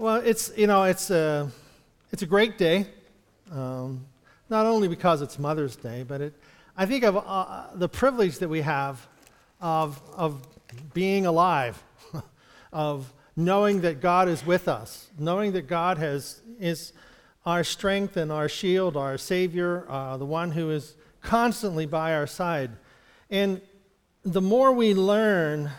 Well, it's, you know, it's a, it's a great day, um, not only because it's Mother's Day, but it, I think of uh, the privilege that we have of, of being alive, of knowing that God is with us, knowing that God has, is our strength and our shield, our Savior, uh, the one who is constantly by our side. And the more we learn,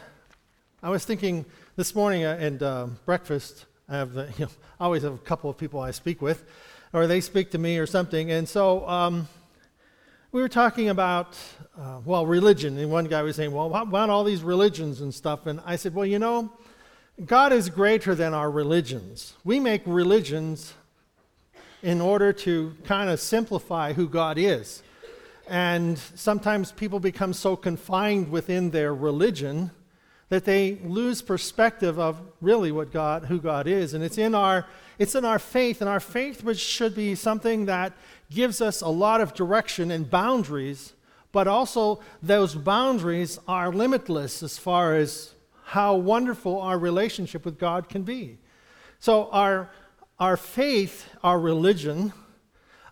I was thinking this morning at uh, breakfast, I have, you know, I always have a couple of people I speak with, or they speak to me or something. And so um, we were talking about, uh, well, religion. And one guy was saying, well, what about all these religions and stuff? And I said, well, you know, God is greater than our religions. We make religions in order to kind of simplify who God is. And sometimes people become so confined within their religion that they lose perspective of really what God, who God is. And it's in our, it's in our faith, and our faith, which should be something that gives us a lot of direction and boundaries, but also those boundaries are limitless as far as how wonderful our relationship with God can be. So our, our faith, our religion,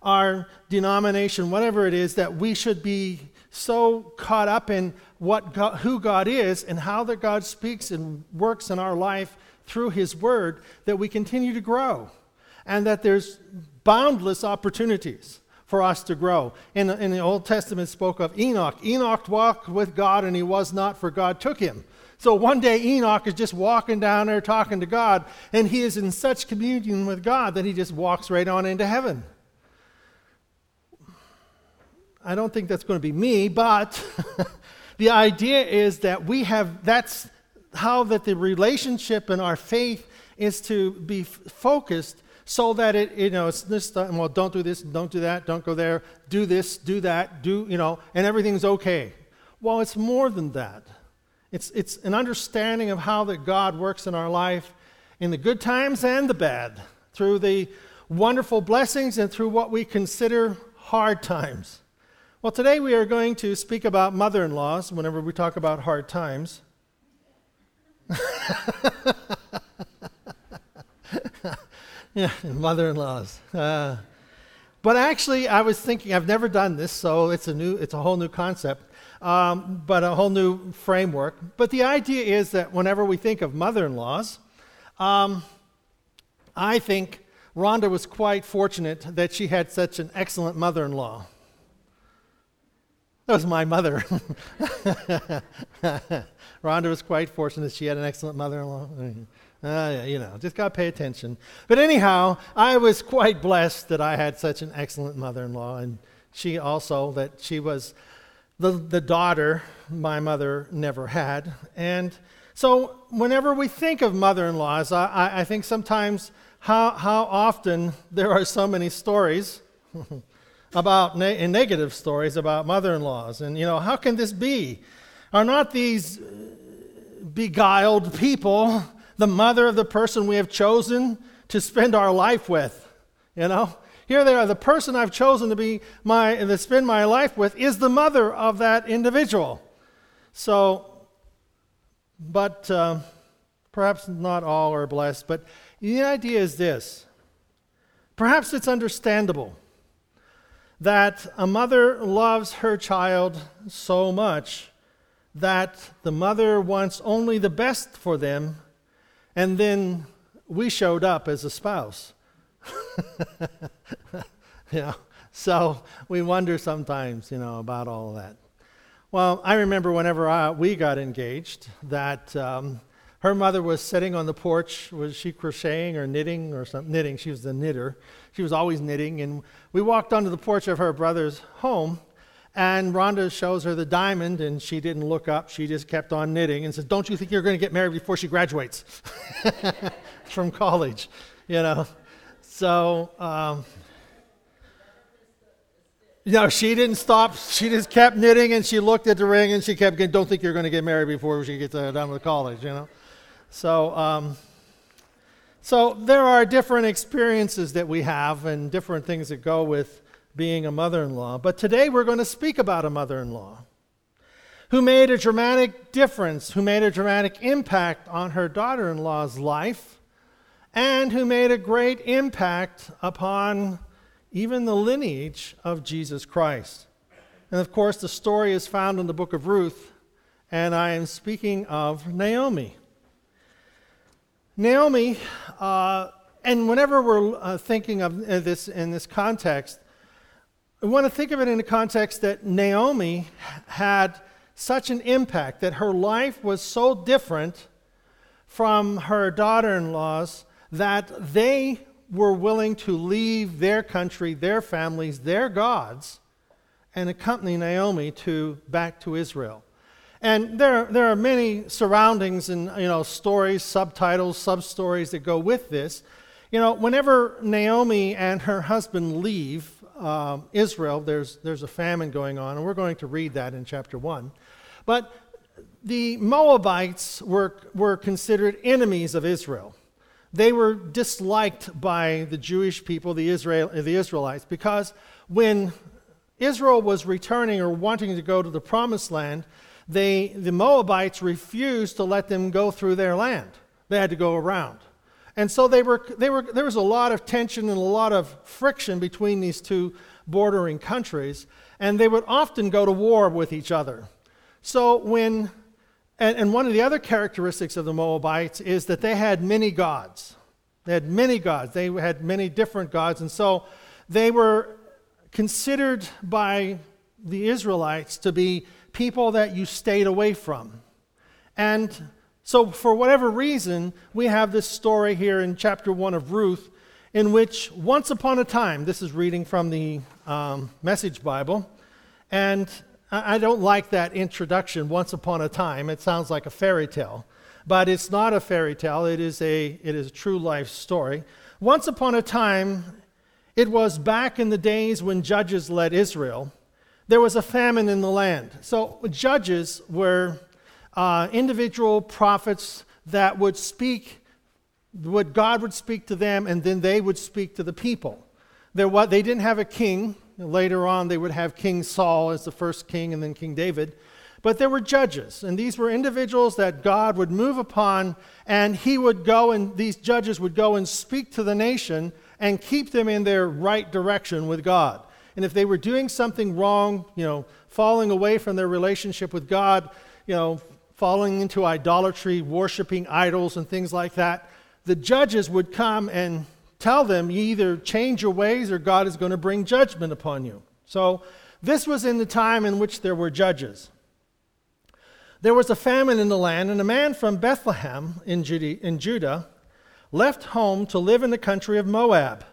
our denomination, whatever it is, that we should be so caught up in what God, who God is and how that God speaks and works in our life through His Word that we continue to grow, and that there's boundless opportunities for us to grow. In, in the Old Testament, spoke of Enoch. Enoch walked with God, and he was not, for God took him. So one day Enoch is just walking down there talking to God, and he is in such communion with God that he just walks right on into heaven. I don't think that's going to be me, but the idea is that we have, that's how that the relationship and our faith is to be f- focused so that it, you know, it's this, well, don't do this, don't do that, don't go there, do this, do that, do, you know, and everything's okay. Well, it's more than that. It's, it's an understanding of how that God works in our life in the good times and the bad, through the wonderful blessings and through what we consider hard times. Well, today we are going to speak about mother in laws whenever we talk about hard times. yeah, mother in laws. Uh, but actually, I was thinking, I've never done this, so it's a, new, it's a whole new concept, um, but a whole new framework. But the idea is that whenever we think of mother in laws, um, I think Rhonda was quite fortunate that she had such an excellent mother in law. That was my mother. Rhonda was quite fortunate. She had an excellent mother in law. Uh, you know, just got to pay attention. But anyhow, I was quite blessed that I had such an excellent mother in law. And she also, that she was the, the daughter my mother never had. And so, whenever we think of mother in laws, I, I think sometimes how, how often there are so many stories. about ne- negative stories about mother-in-laws. And you know how can this be? Are not these uh, beguiled people the mother of the person we have chosen to spend our life with? You know here they are. The person i've chosen to be my to spend my life with is the mother of that individual. So but uh, perhaps not all are blessed but the idea is this. Perhaps it's understandable that a mother loves her child so much that the mother wants only the best for them, and then we showed up as a spouse. you know, so we wonder sometimes, you know, about all that. Well, I remember whenever I, we got engaged that um, her mother was sitting on the porch. Was she crocheting or knitting or something? Knitting. She was the knitter. She was always knitting. And we walked onto the porch of her brother's home, and Rhonda shows her the diamond, and she didn't look up. She just kept on knitting and says, Don't you think you're going to get married before she graduates from college? You know? So, um, she didn't stop. She just kept knitting and she looked at the ring and she kept going, Don't think you're going to get married before she gets uh, done with college, you know? So, um, so there are different experiences that we have and different things that go with being a mother in law. But today we're going to speak about a mother in law who made a dramatic difference, who made a dramatic impact on her daughter in law's life, and who made a great impact upon even the lineage of Jesus Christ. And of course, the story is found in the book of Ruth, and I am speaking of Naomi. Naomi, uh, and whenever we're uh, thinking of this in this context, we want to think of it in the context that Naomi had such an impact, that her life was so different from her daughter in laws that they were willing to leave their country, their families, their gods, and accompany Naomi to, back to Israel. And there, there are many surroundings and you know, stories, subtitles, sub stories that go with this. You know, whenever Naomi and her husband leave uh, Israel, there's, there's a famine going on, and we're going to read that in chapter 1. But the Moabites were, were considered enemies of Israel. They were disliked by the Jewish people, the, Israel, the Israelites, because when Israel was returning or wanting to go to the promised land, they, the Moabites refused to let them go through their land. They had to go around. And so they were, they were, there was a lot of tension and a lot of friction between these two bordering countries, and they would often go to war with each other. So when, and, and one of the other characteristics of the Moabites is that they had many gods. They had many gods. They had many different gods, and so they were considered by the Israelites to be people that you stayed away from. And so, for whatever reason, we have this story here in chapter 1 of Ruth, in which once upon a time, this is reading from the um, Message Bible, and I don't like that introduction, once upon a time. It sounds like a fairy tale, but it's not a fairy tale, it is a, it is a true life story. Once upon a time, it was back in the days when judges led Israel, there was a famine in the land. So, judges were uh, individual prophets that would speak what God would speak to them, and then they would speak to the people. There, what, they didn't have a king. Later on, they would have King Saul as the first king, and then King David. But there were judges, and these were individuals that God would move upon, and he would go, and these judges would go and speak to the nation and keep them in their right direction with God. And if they were doing something wrong, you know, falling away from their relationship with God, you know, falling into idolatry, worshiping idols, and things like that, the judges would come and tell them, you either change your ways or God is going to bring judgment upon you. So, this was in the time in which there were judges. There was a famine in the land, and a man from Bethlehem in Judah left home to live in the country of Moab.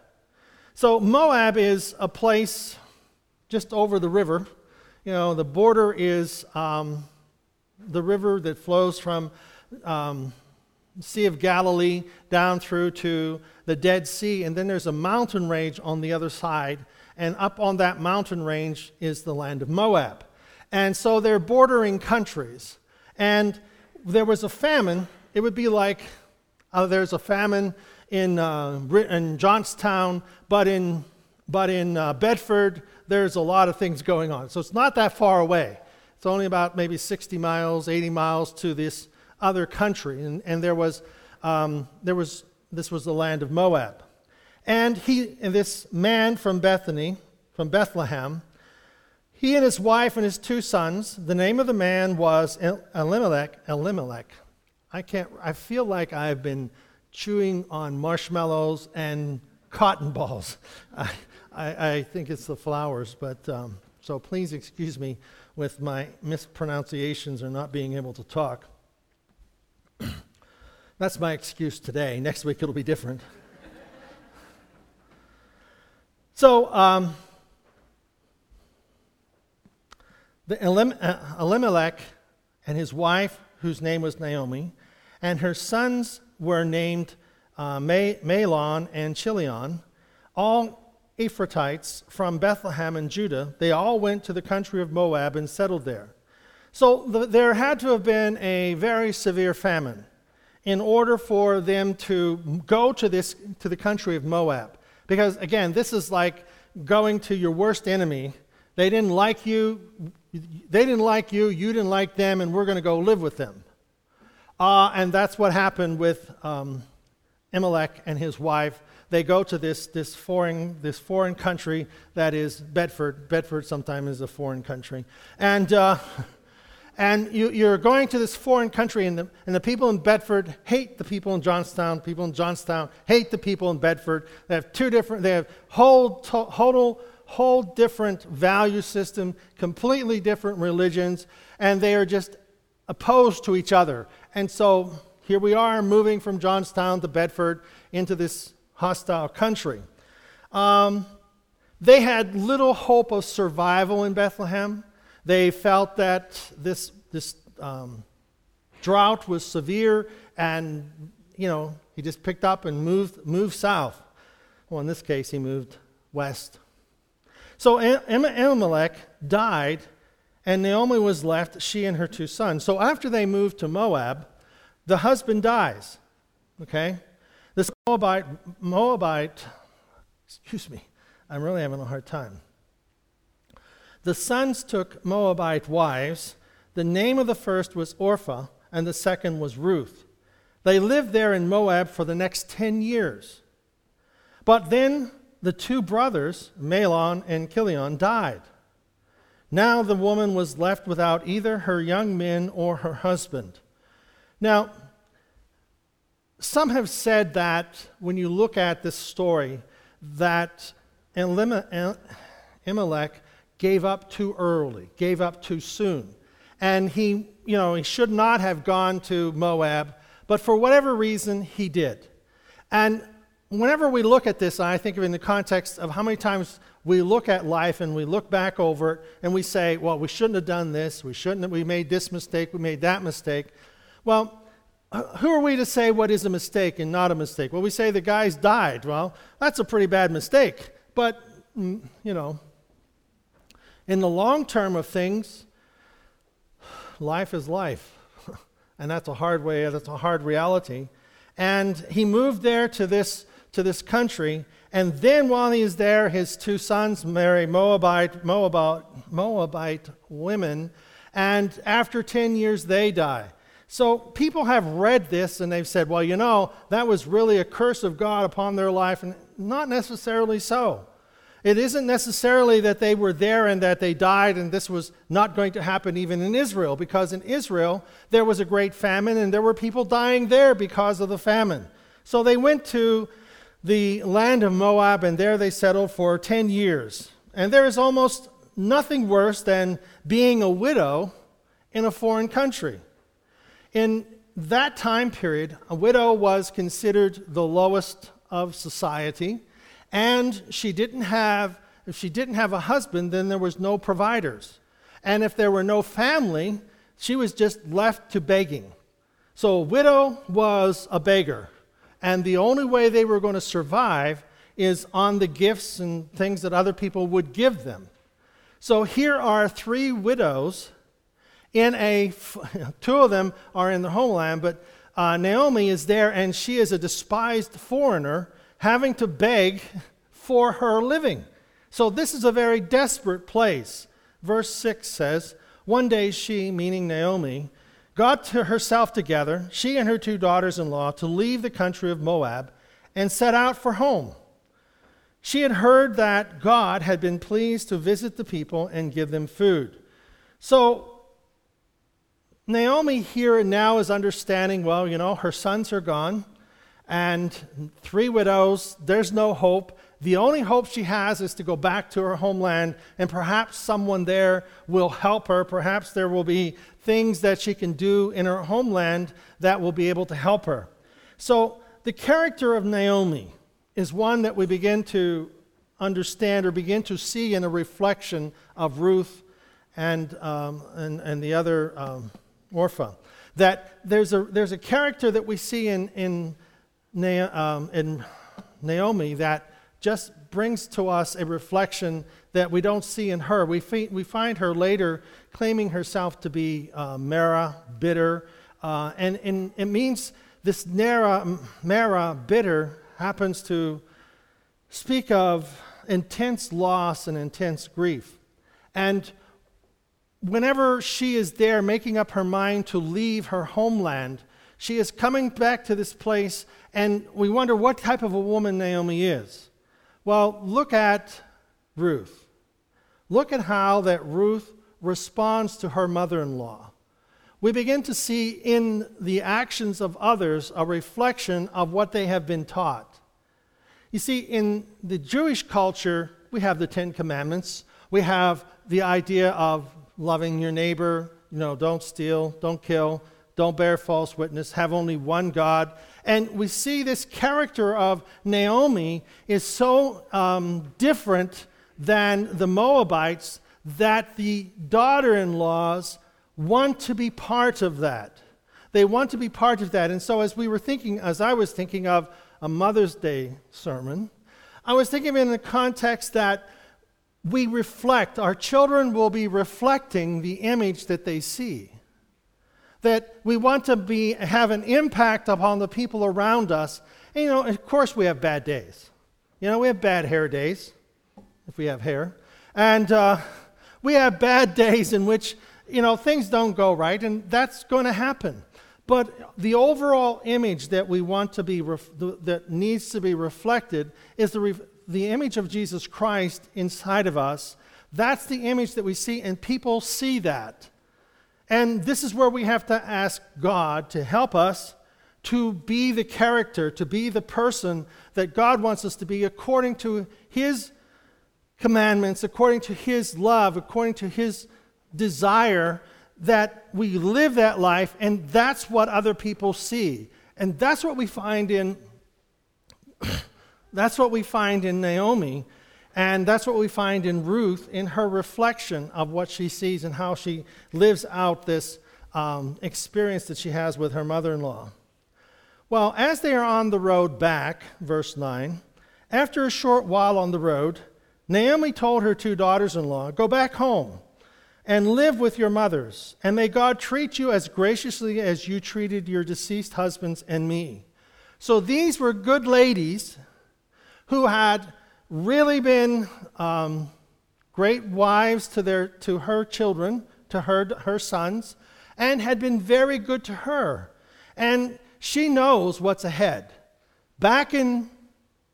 So, Moab is a place just over the river. You know, the border is um, the river that flows from um, Sea of Galilee down through to the Dead Sea, and then there's a mountain range on the other side, and up on that mountain range is the land of Moab. And so they're bordering countries. And there was a famine. It would be like uh, there's a famine in, uh, in Johnstown, but in, but in uh, Bedford, there's a lot of things going on. So it's not that far away. It's only about maybe 60 miles, 80 miles to this other country. And, and there was, um, there was, this was the land of Moab. And, he, and this man from Bethany, from Bethlehem, he and his wife and his two sons, the name of the man was Elimelech. Elimelech. I can't, I feel like I've been chewing on marshmallows and cotton balls. I, I, I think it's the flowers, but um, so please excuse me with my mispronunciations or not being able to talk. That's my excuse today. Next week it'll be different. so, um, the Elim- uh, Elimelech and his wife, whose name was Naomi, and her sons were named uh, Mahlon and Chilion, all Ephrathites from Bethlehem and Judah. They all went to the country of Moab and settled there. So the, there had to have been a very severe famine in order for them to go to, this, to the country of Moab. Because again, this is like going to your worst enemy. They didn't like you, they didn't like you, you didn't like them, and we're going to go live with them. Uh, and that's what happened with um, and his wife, they go to this, this, foreign, this foreign country that is Bedford. Bedford sometimes is a foreign country. And, uh, and you, are going to this foreign country, and the, and the people in Bedford hate the people in Johnstown. People in Johnstown hate the people in Bedford. They have two different, they have whole, total, whole different value system, completely different religions, and they are just opposed to each other. And so here we are moving from Johnstown to Bedford into this hostile country. Um, they had little hope of survival in Bethlehem. They felt that this, this um, drought was severe, and you know he just picked up and moved moved south. Well, in this case, he moved west. So Elimelech died, and Naomi was left, she and her two sons. So after they moved to Moab, the husband dies. Okay? This Moabite, Moabite, excuse me, I'm really having a hard time. The sons took Moabite wives. The name of the first was Orpha, and the second was Ruth. They lived there in Moab for the next 10 years. But then the two brothers, Mahlon and Chilion, died. Now the woman was left without either her young men or her husband. Now, some have said that when you look at this story, that Elimelech gave up too early, gave up too soon. And he, you know, he should not have gone to Moab, but for whatever reason, he did. And whenever we look at this, I think of in the context of how many times we look at life and we look back over it and we say, well, we shouldn't have done this, we shouldn't have, we made this mistake, we made that mistake. Well, who are we to say what is a mistake and not a mistake? Well, we say the guy's died. Well, that's a pretty bad mistake. But, mm, you know, in the long term of things, life is life. and that's a hard way, that's a hard reality. And he moved there to this, to this country. And then while he is there, his two sons marry Moabite, Moabite, Moabite women. And after 10 years, they die. So people have read this and they've said, well, you know, that was really a curse of God upon their life. And not necessarily so. It isn't necessarily that they were there and that they died and this was not going to happen even in Israel, because in Israel there was a great famine and there were people dying there because of the famine. So they went to the land of Moab and there they settled for 10 years. And there is almost nothing worse than being a widow in a foreign country. In that time period, a widow was considered the lowest of society. And she didn't have, if she didn't have a husband, then there was no providers. And if there were no family, she was just left to begging. So a widow was a beggar. And the only way they were going to survive is on the gifts and things that other people would give them. So here are three widows in a, two of them are in the homeland, but uh, Naomi is there and she is a despised foreigner having to beg for her living. So this is a very desperate place. Verse 6 says, One day she, meaning Naomi, got to herself together, she and her two daughters in law, to leave the country of Moab and set out for home. She had heard that God had been pleased to visit the people and give them food. So Naomi here and now is understanding well, you know, her sons are gone and three widows, there's no hope. The only hope she has is to go back to her homeland, and perhaps someone there will help her. Perhaps there will be things that she can do in her homeland that will be able to help her. So, the character of Naomi is one that we begin to understand or begin to see in a reflection of Ruth and, um, and, and, the other um, Orpah. That there's a, there's a character that we see in, in um, in Naomi that just brings to us a reflection that we don't see in her. We, fi- we find her later claiming herself to be uh, Mara, bitter, uh, and, and it means this Nara, Mara, bitter, happens to speak of intense loss and intense grief. And whenever she is there making up her mind to leave her homeland, She is coming back to this place, and we wonder what type of a woman Naomi is. Well, look at Ruth. Look at how that Ruth responds to her mother in law. We begin to see in the actions of others a reflection of what they have been taught. You see, in the Jewish culture, we have the Ten Commandments. We have the idea of loving your neighbor, you know, don't steal, don't kill, don't bear false witness, have only one God. And we see this character of Naomi is so um, different than the Moabites that the daughter in laws want to be part of that. They want to be part of that. And so, as we were thinking, as I was thinking of a Mother's Day sermon, I was thinking in the context that we reflect, our children will be reflecting the image that they see. That we want to be, have an impact upon the people around us. And, you know, of course, we have bad days. You know, we have bad hair days, if we have hair. And uh, we have bad days in which, you know, things don't go right, and that's going to happen. But the overall image that we want to be, ref- that needs to be reflected is the, re- the image of Jesus Christ inside of us. That's the image that we see, and people see that. And this is where we have to ask God to help us to be the character, to be the person that God wants us to be according to His commandments, according to His love, according to His desire that we live that life, and that's what other people see. And that's what we find in that's what we find in Naomi, and that's what we find in Ruth in her reflection of what she sees and how she lives out this um, experience that she has with her mother-in-law. Well, as they are on the road back, verse 9, after a short while on the road, Naomi told her two daughters in law, Go back home and live with your mothers, and may God treat you as graciously as you treated your deceased husbands and me. So these were good ladies who had really been um, great wives to, their, to her children, to her, her sons, and had been very good to her. And she knows what's ahead. Back in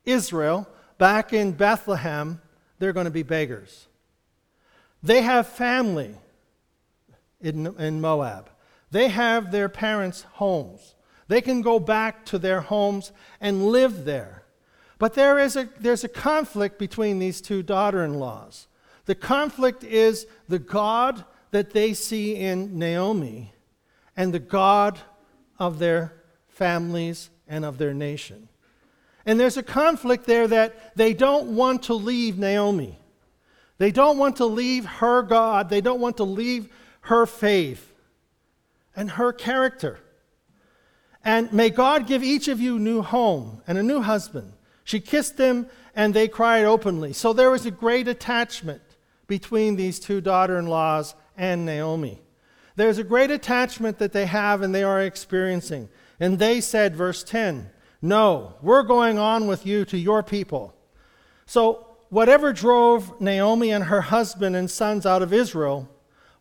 Israel, back in Bethlehem, they're going to be beggars. They have family in, in Moab. They have their parents' homes. They can go back to their homes and live there. But there is a, there's a conflict between these two daughter in laws. The conflict is the God that they see in Naomi and the God of their families and of their nation. And there's a conflict there that they don't want to leave Naomi. They don't want to leave her God. They don't want to leave her faith and her character. And may God give each of you new home and a new husband. She kissed them and they cried openly. So there was a great attachment between these two daughter in laws and Naomi. There's a great attachment that they have and they are experiencing. And they said, verse 10, No, we're going on with you to your people. So whatever drove Naomi and her husband and sons out of Israel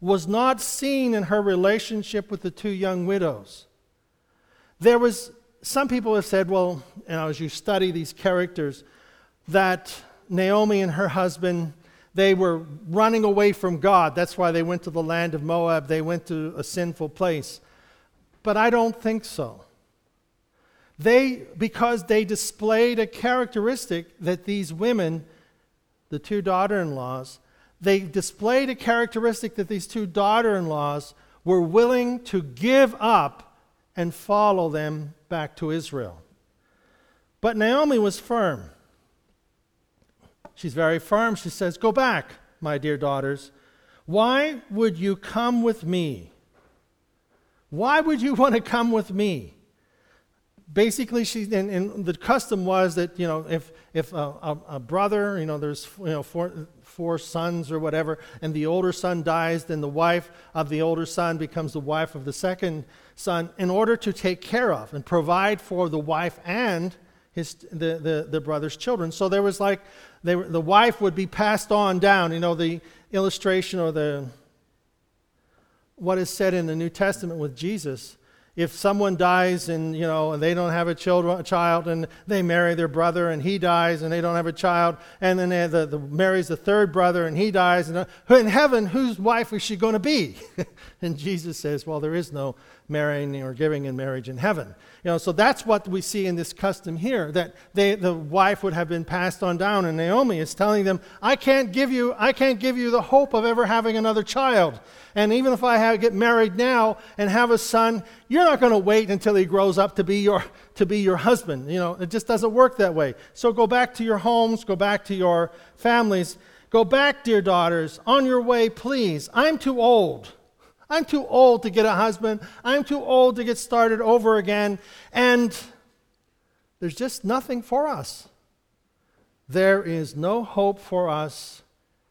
was not seen in her relationship with the two young widows. There was, some people have said, well, you know, as you study these characters, that Naomi and her husband, they were running away from God. That's why they went to the land of Moab. They went to a sinful place. But I don't think so. They, because they displayed a characteristic that these women the two daughter in laws, they displayed a characteristic that these two daughter in laws were willing to give up and follow them back to Israel. But Naomi was firm. She's very firm. She says, Go back, my dear daughters. Why would you come with me? Why would you want to come with me? basically she and, and, the custom was that you know if if a, a, a, brother you know there's you know four, four sons or whatever and the older son dies then the wife of the older son becomes the wife of the second son in order to take care of and provide for the wife and his the, the, the brother's children. So there was like they, the wife would be passed on down you know the illustration or the what is said in the new testament with jesus. If someone dies and you know and they don't have a, children, a child and they marry their brother and he dies and they don't have a child and then they, the, the marries the third brother and he dies and uh, in heaven whose wife is she going to be and jesus says well there is no marrying or giving in marriage in heaven you know so that's what we see in this custom here that they, the wife would have been passed on down and naomi is telling them i can't give you i can't give you the hope of ever having another child and even if I have, get married now and have a son, you're not going to wait until he grows up to be, your, to be your husband. You know, it just doesn't work that way. So go back to your homes, go back to your families. Go back, dear daughters, on your way, please. I'm too old. I'm too old to get a husband. I'm too old to get started over again. And there's just nothing for us. There is no hope for us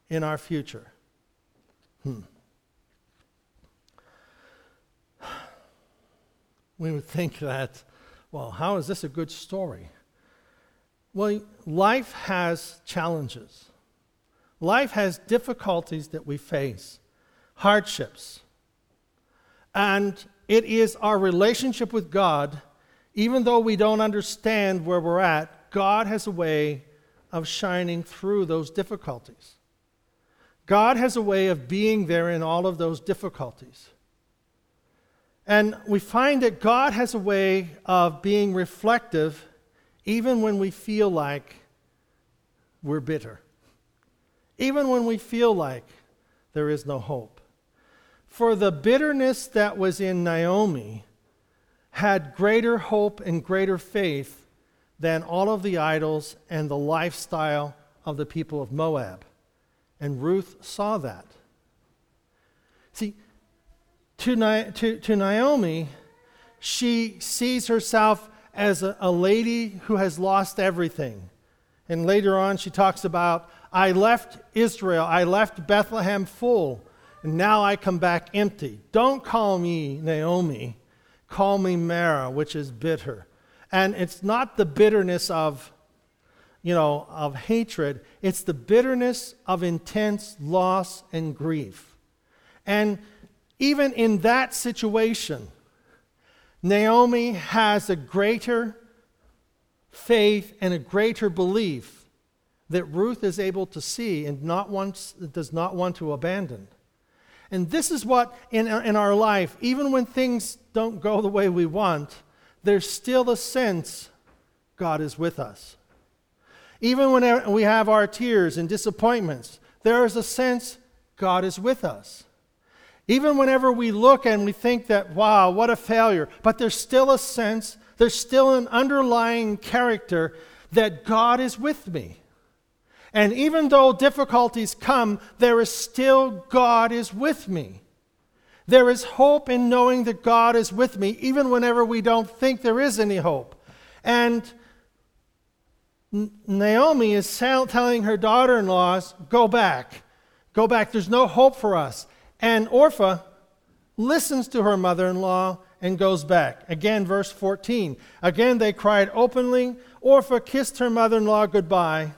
in our future. Hmm. we would think that, well, how is this a good story? Well, life has challenges. Life has difficulties that we face, hardships. And it is our relationship with God, even though we don't understand where we're at, God has a way of shining through those difficulties. God has a way of being there in all of those difficulties. And we find that God has a way of being reflective even when we feel like we're bitter, even when we feel like there is no hope. For the bitterness that was in Naomi had greater hope and greater faith than all of the idols and the lifestyle of the people of Moab. And Ruth saw that. See, to, to, to Naomi, she sees herself as a, a lady who has lost everything. And later on, she talks about, I left Israel, I left Bethlehem full, and now I come back empty. Don't call me Naomi, call me Mara, which is bitter. And it's not the bitterness of, you know, of hatred, it's the bitterness of intense loss and grief. And even in that situation, Naomi has a greater faith and a greater belief that Ruth is able to see and not wants, does not want to abandon. And this is what, in, in our life, even when things don't go the way we want, there's still a sense God is with us. Even when we have our tears and disappointments, there is a sense God is with us. Even whenever we look and we think that, wow, what a failure, but there's still a sense, there's still an underlying character that God is with me. And even though difficulties come, there is still God is with me. There is hope in knowing that God is with me, even whenever we don't think there is any hope. And Naomi is telling her daughter in laws, Go back. Go back. There's no hope for us. And Orpha listens to her mother in law and goes back. Again, verse 14. Again, they cried openly. Orpha kissed her mother in law goodbye.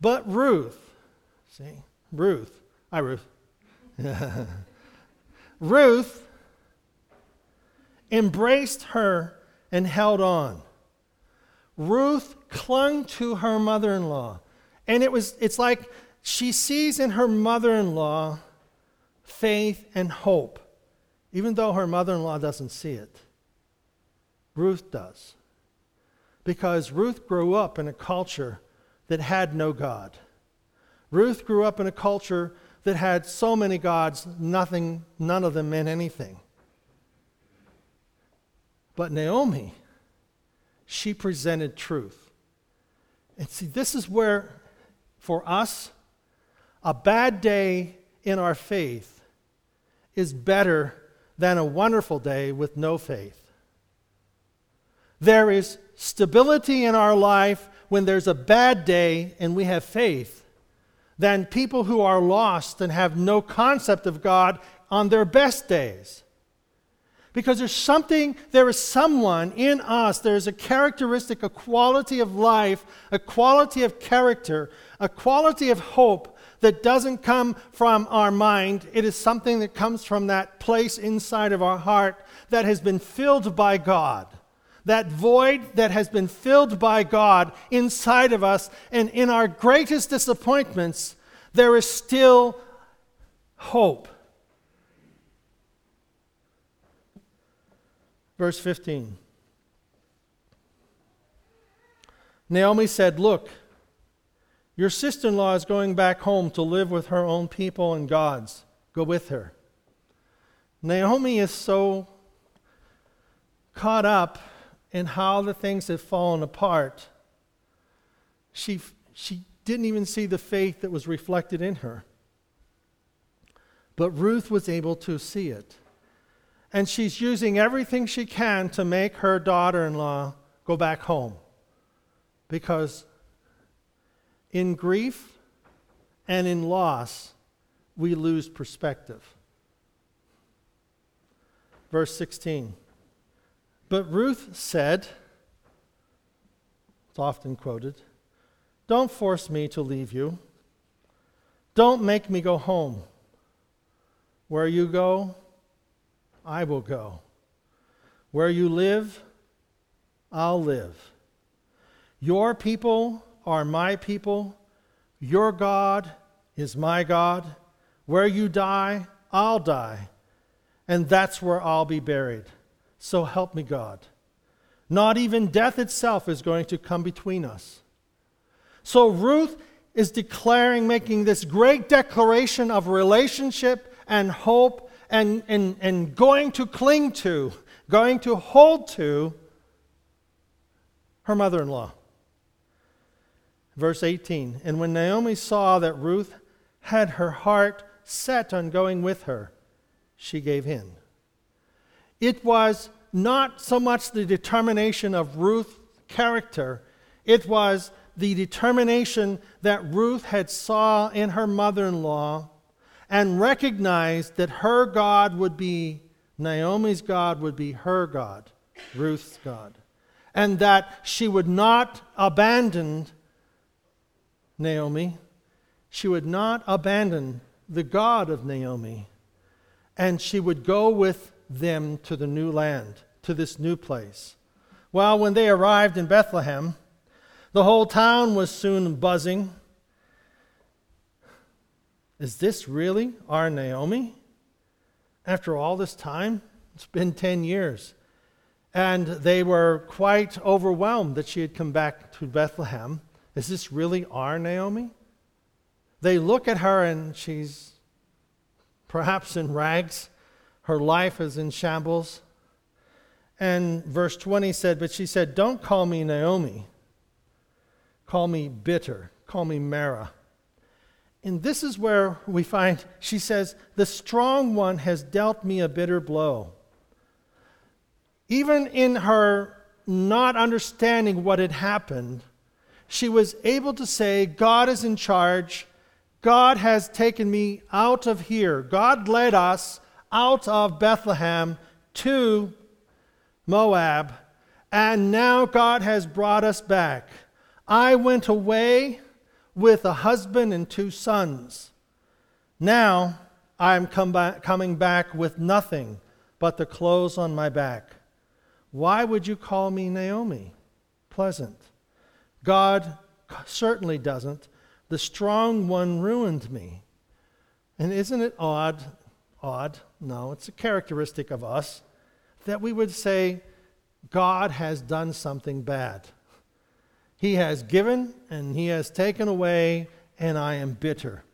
But Ruth, see, Ruth, hi, Ruth. Ruth embraced her and held on. Ruth clung to her mother in law. And it was, it's like she sees in her mother in law faith, and hope, even though her mother in law doesn't see it. Ruth does. Because Ruth grew up in a culture that had no God. Ruth grew up in a culture that had so many gods, nothing, none of them meant anything. But Naomi, she presented truth. And see, this is where, for us, a bad day in our faith is better than a wonderful day with no faith. There is stability in our life when there's a bad day and we have faith than people who are lost and have no concept of God on their best days. Because there's something, there is someone in us, there is a characteristic, a quality of life, a quality of character, a quality of hope that doesn't come from our mind. It is something that comes from that place inside of our heart that has been filled by God. That void that has been filled by God inside of us. And in our greatest disappointments, there is still hope. Verse 15. Naomi said, Look, your sister in law is going back home to live with her own people and gods. Go with her. Naomi is so caught up in how the things had fallen apart, she, she didn't even see the faith that was reflected in her. But Ruth was able to see it. And she's using everything she can to make her daughter in law go back home. Because in grief and in loss, we lose perspective. Verse 16. But Ruth said, it's often quoted, Don't force me to leave you. Don't make me go home. Where you go, I will go. Where you live, I'll live. Your people are my people. Your God is my God. Where you die, I'll die. And that's where I'll be buried. So help me, God. Not even death itself is going to come between us. So Ruth is declaring, making this great declaration of relationship and hope and, and, and going to cling to, going to hold to her mother in law. Verse 18 And when Naomi saw that Ruth had her heart set on going with her, she gave in. It was not so much the determination of Ruth's character, it was the determination that Ruth had saw in her mother-in-law and recognized that her God would be Naomi's God would be her God, Ruth's God, and that she would not abandon Naomi. She would not abandon the God of Naomi, and she would go with them to the new land, to this new place. Well, when they arrived in Bethlehem, the whole town was soon buzzing. Is this really our Naomi? After all this time? It's been 10 years. And they were quite overwhelmed that she had come back to Bethlehem. Is this really our Naomi? They look at her and she's perhaps in rags. Her life is in shambles. And verse 20 said, But she said, Don't call me Naomi. Call me bitter. Call me Mara. And this is where we find, she says, The strong one has dealt me a bitter blow. Even in her not understanding what had happened, she was able to say, God is in charge. God has taken me out of here. God led us out of Bethlehem to Moab, and now God has brought us back. I went away with a husband and two sons. Now I am coming back with nothing but the clothes on my back. Why would you call me Naomi? Pleasant. God certainly doesn't. The strong one ruined me. And isn't it odd? Odd? No, it's a characteristic of us that we would say, God has done something bad. He has given and he has taken away, and I am bitter.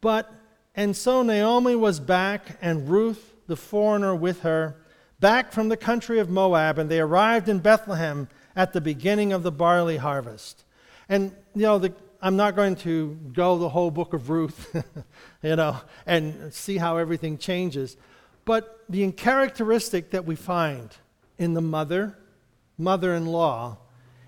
But, and so Naomi was back, and Ruth, the foreigner, with her, back from the country of Moab, and they arrived in Bethlehem at the beginning of the barley harvest. And, you know, the, I'm not going to go the whole book of Ruth, you know, and see how everything changes. But the characteristic that we find in the mother, mother in law,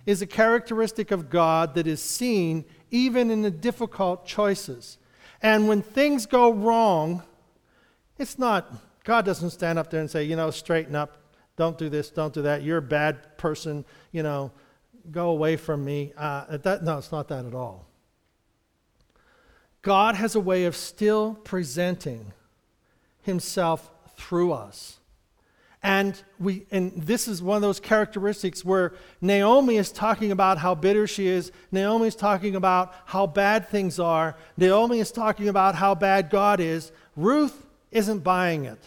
is a characteristic of God that is seen even in the difficult choices. And when things go wrong, it's not, God doesn't stand up there and say, you know, straighten up, don't do this, don't do that, you're a bad person, you know, go away from me. Uh, that, no, it's not that at all. God has a way of still presenting himself through us. And, we, and this is one of those characteristics where Naomi is talking about how bitter she is. Naomi is talking about how bad things are. Naomi is talking about how bad God is. Ruth isn't buying it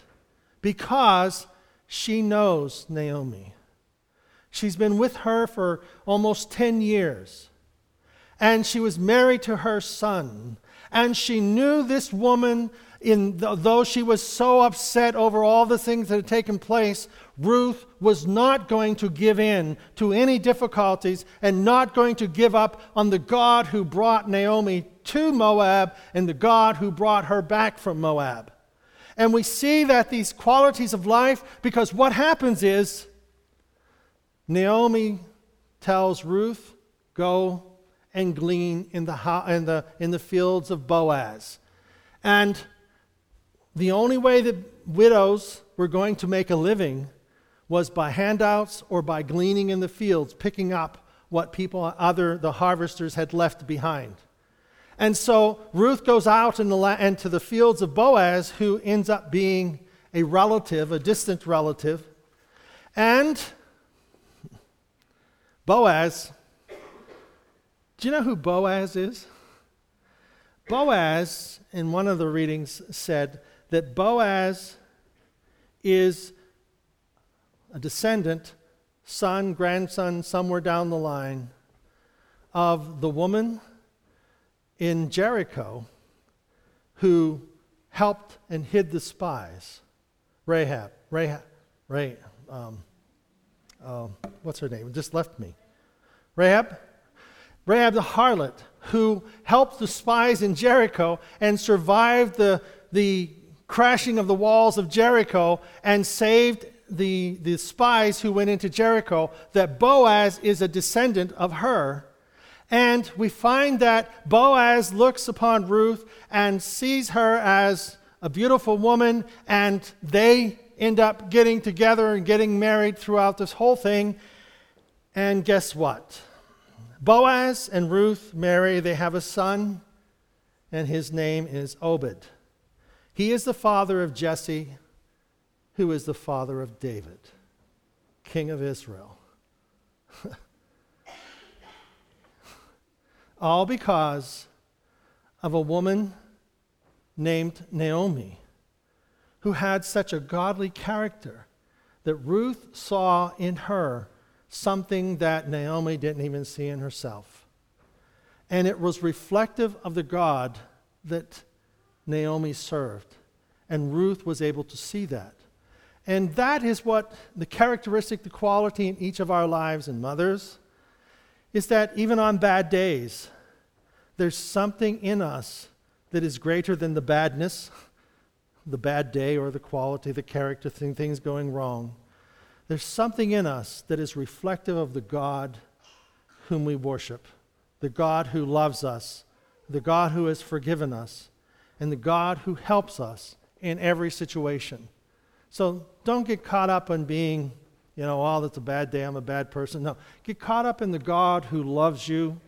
because she knows Naomi. She's been with her for almost 10 years. And she was married to her son. And she knew this woman in the, though she was so upset over all the things that had taken place, Ruth was not going to give in to any difficulties and not going to give up on the God who brought Naomi to Moab and the God who brought her back from Moab. And we see that these qualities of life, because what happens is Naomi tells Ruth, Go and glean in the, in the, in the fields of Boaz. And the only way that widows were going to make a living was by handouts or by gleaning in the fields, picking up what people, other, the harvesters had left behind. And so Ruth goes out in the, into the fields of Boaz, who ends up being a relative, a distant relative. And Boaz, do you know who Boaz is? Boaz, in one of the readings, said that Boaz is a descendant, son, grandson, somewhere down the line, of the woman in Jericho who helped and hid the spies. Rahab, Rahab, Rahab, um, uh, what's her name? Just left me. Rahab? Rahab the harlot, who helped the spies in Jericho and survived the, the crashing of the walls of Jericho and saved the, the spies who went into Jericho, that Boaz is a descendant of her. And we find that Boaz looks upon Ruth and sees her as a beautiful woman, and they end up getting together and getting married throughout this whole thing. And guess what? Boaz and Ruth marry, they have a son, and his name is Obed. He is the father of Jesse, who is the father of David, king of Israel. All because of a woman named Naomi, who had such a godly character that Ruth saw in her something that Naomi didn't even see in herself. And it was reflective of the God that Naomi served. And Ruth was able to see that. And that is what the characteristic, the quality in each of our lives and mothers is that even on bad days, there's something in us that is greater than the badness, the bad day, or the quality, the character, thing, things going wrong. There's something in us that is reflective of the God whom we worship, the God who loves us, the God who has forgiven us, and the God who helps us in every situation. So don't get caught up in being, you know, oh, that's a bad day, I'm a bad person. No, get caught up in the God who loves you,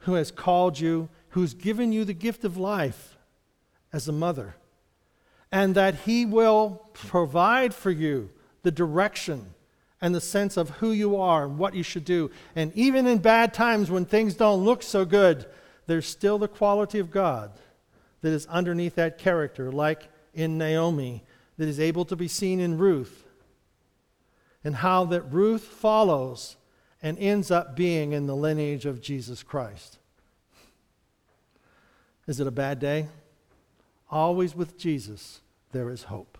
who has called you, who's given you the gift of life as a mother, and that He will provide for you the direction and the sense of who you are and what you should do. And even in bad times when things don't look so good, there's still the quality of God that is underneath that character, like in Naomi, that is able to be seen in Ruth, and how that Ruth follows and ends up being in the lineage of Jesus Christ. Is it a bad day? Always with Jesus, there is hope.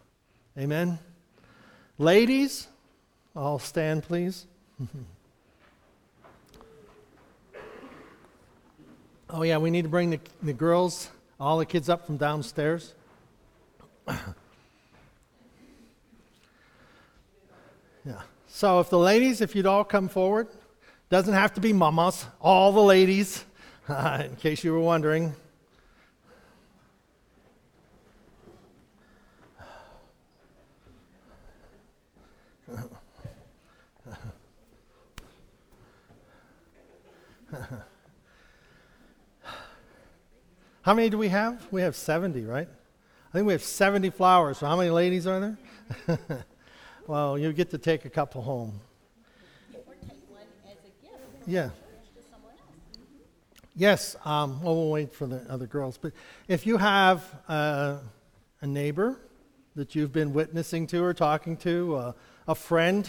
Amen. Ladies, all stand, please. oh, yeah, we need to bring the, the girls all the kids up from downstairs. yeah. So if the ladies, if you'd all come forward, doesn't have to be mamas, all the ladies, in case you were wondering. How many do we have? We have 70, right? I think we have 70 flowers. So how many ladies are there? well, you get to take a couple home. Yeah. Yes, um, well, we'll wait for the other girls. But if you have uh, a neighbor that you've been witnessing to or talking to, uh, a friend,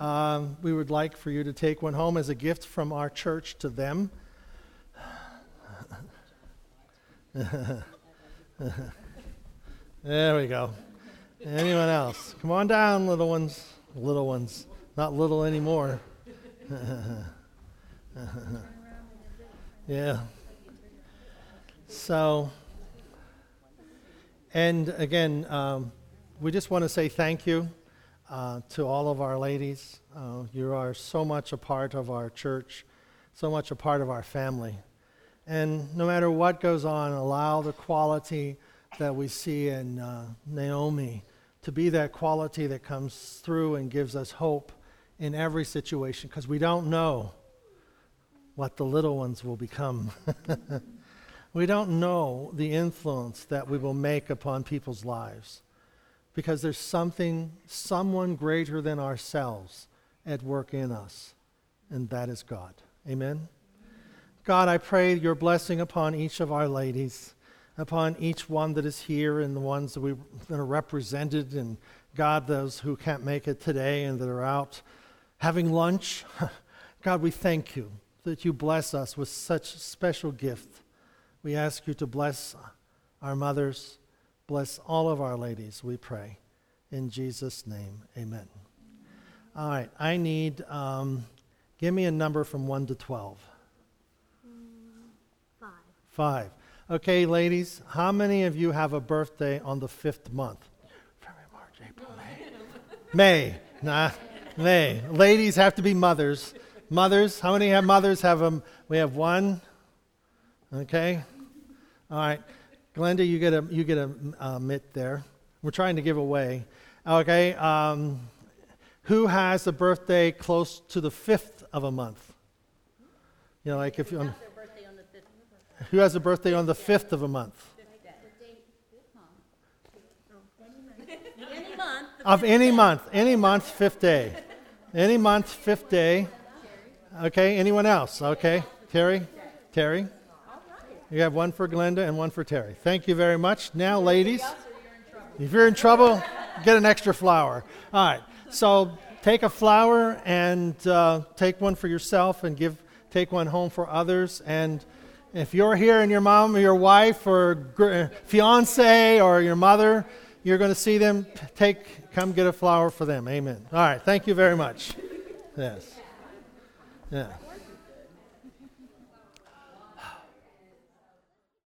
um, we would like for you to take one home as a gift from our church to them. there we go. Anyone else? Come on down, little ones. Little ones. Not little anymore. yeah. So, and again, um, we just want to say thank you uh, to all of our ladies. Uh, you are so much a part of our church, so much a part of our family. And no matter what goes on, allow the quality that we see in uh, Naomi to be that quality that comes through and gives us hope in every situation because we don't know what the little ones will become. we don't know the influence that we will make upon people's lives because there's something, someone greater than ourselves at work in us, and that is God. Amen. God, I pray your blessing upon each of our ladies, upon each one that is here, and the ones that, we, that are represented, and God, those who can't make it today and that are out having lunch. God, we thank you that you bless us with such special gift. We ask you to bless our mothers, bless all of our ladies, we pray. In Jesus' name, amen. All right, I need, um, give me a number from 1 to 12. Five. Five. Okay, ladies, how many of you have a birthday on the fifth month? February, March, April, May. May. Nah, May. Ladies have to be mothers. Mothers, how many have mothers have them? We have one. Okay. All right. Glenda, you get a you get a, a mitt there. We're trying to give away. Okay. Um, who has a birthday close to the fifth of a month? You know, like if you. Um, who has a birthday on the 5th of a month? Of any month, any month, fifth day. Any month, fifth day. Okay, anyone else? Okay, Terry? Terry? You have one for Glenda and one for Terry. Thank you very much. Now, ladies, if you're in trouble, get an extra flower. All right, so take a flower and uh, take one for yourself and give, take one home for others. And if you're here and your mom or your wife or gr- fiance or your mother, you're going to see them, take, come get a flower for them. Amen. All right. Thank you very much. Yes. Yeah.